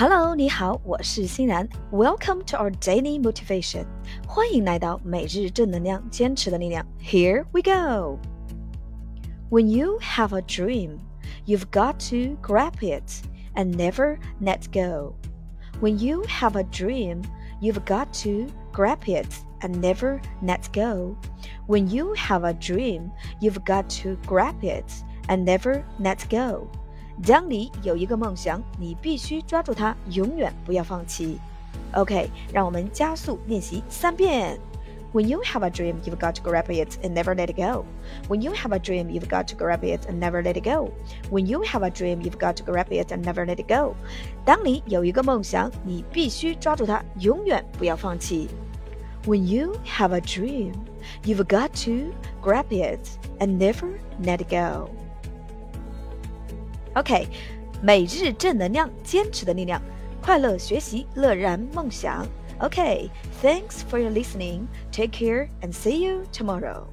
Hello，你好，我是欣然。Welcome to our daily motivation，欢迎来到每日正能量，坚持的力量。Here we go. When you have a dream, you've got to grab it and never let go. When you have a dream, you've got to grab it and never let go. When you have a dream, you've got to grab it and never let go. 当你有一个梦想，你必须抓住它，永远不要放弃。OK，让我们加速练习三遍。When you have a dream, you've got to grab it and never let it go. When you have a dream, you've got to grab it and never let it go. When you have a dream, you've got to grab it and never let it go. 当你有一个梦想，你必须抓住它，永远不要放弃。When you have a dream, you've got to grab it and never let it go. OK，每日正能量，坚持的力量，快乐学习，乐然梦想。OK，thanks for your listening. Take care and see you tomorrow.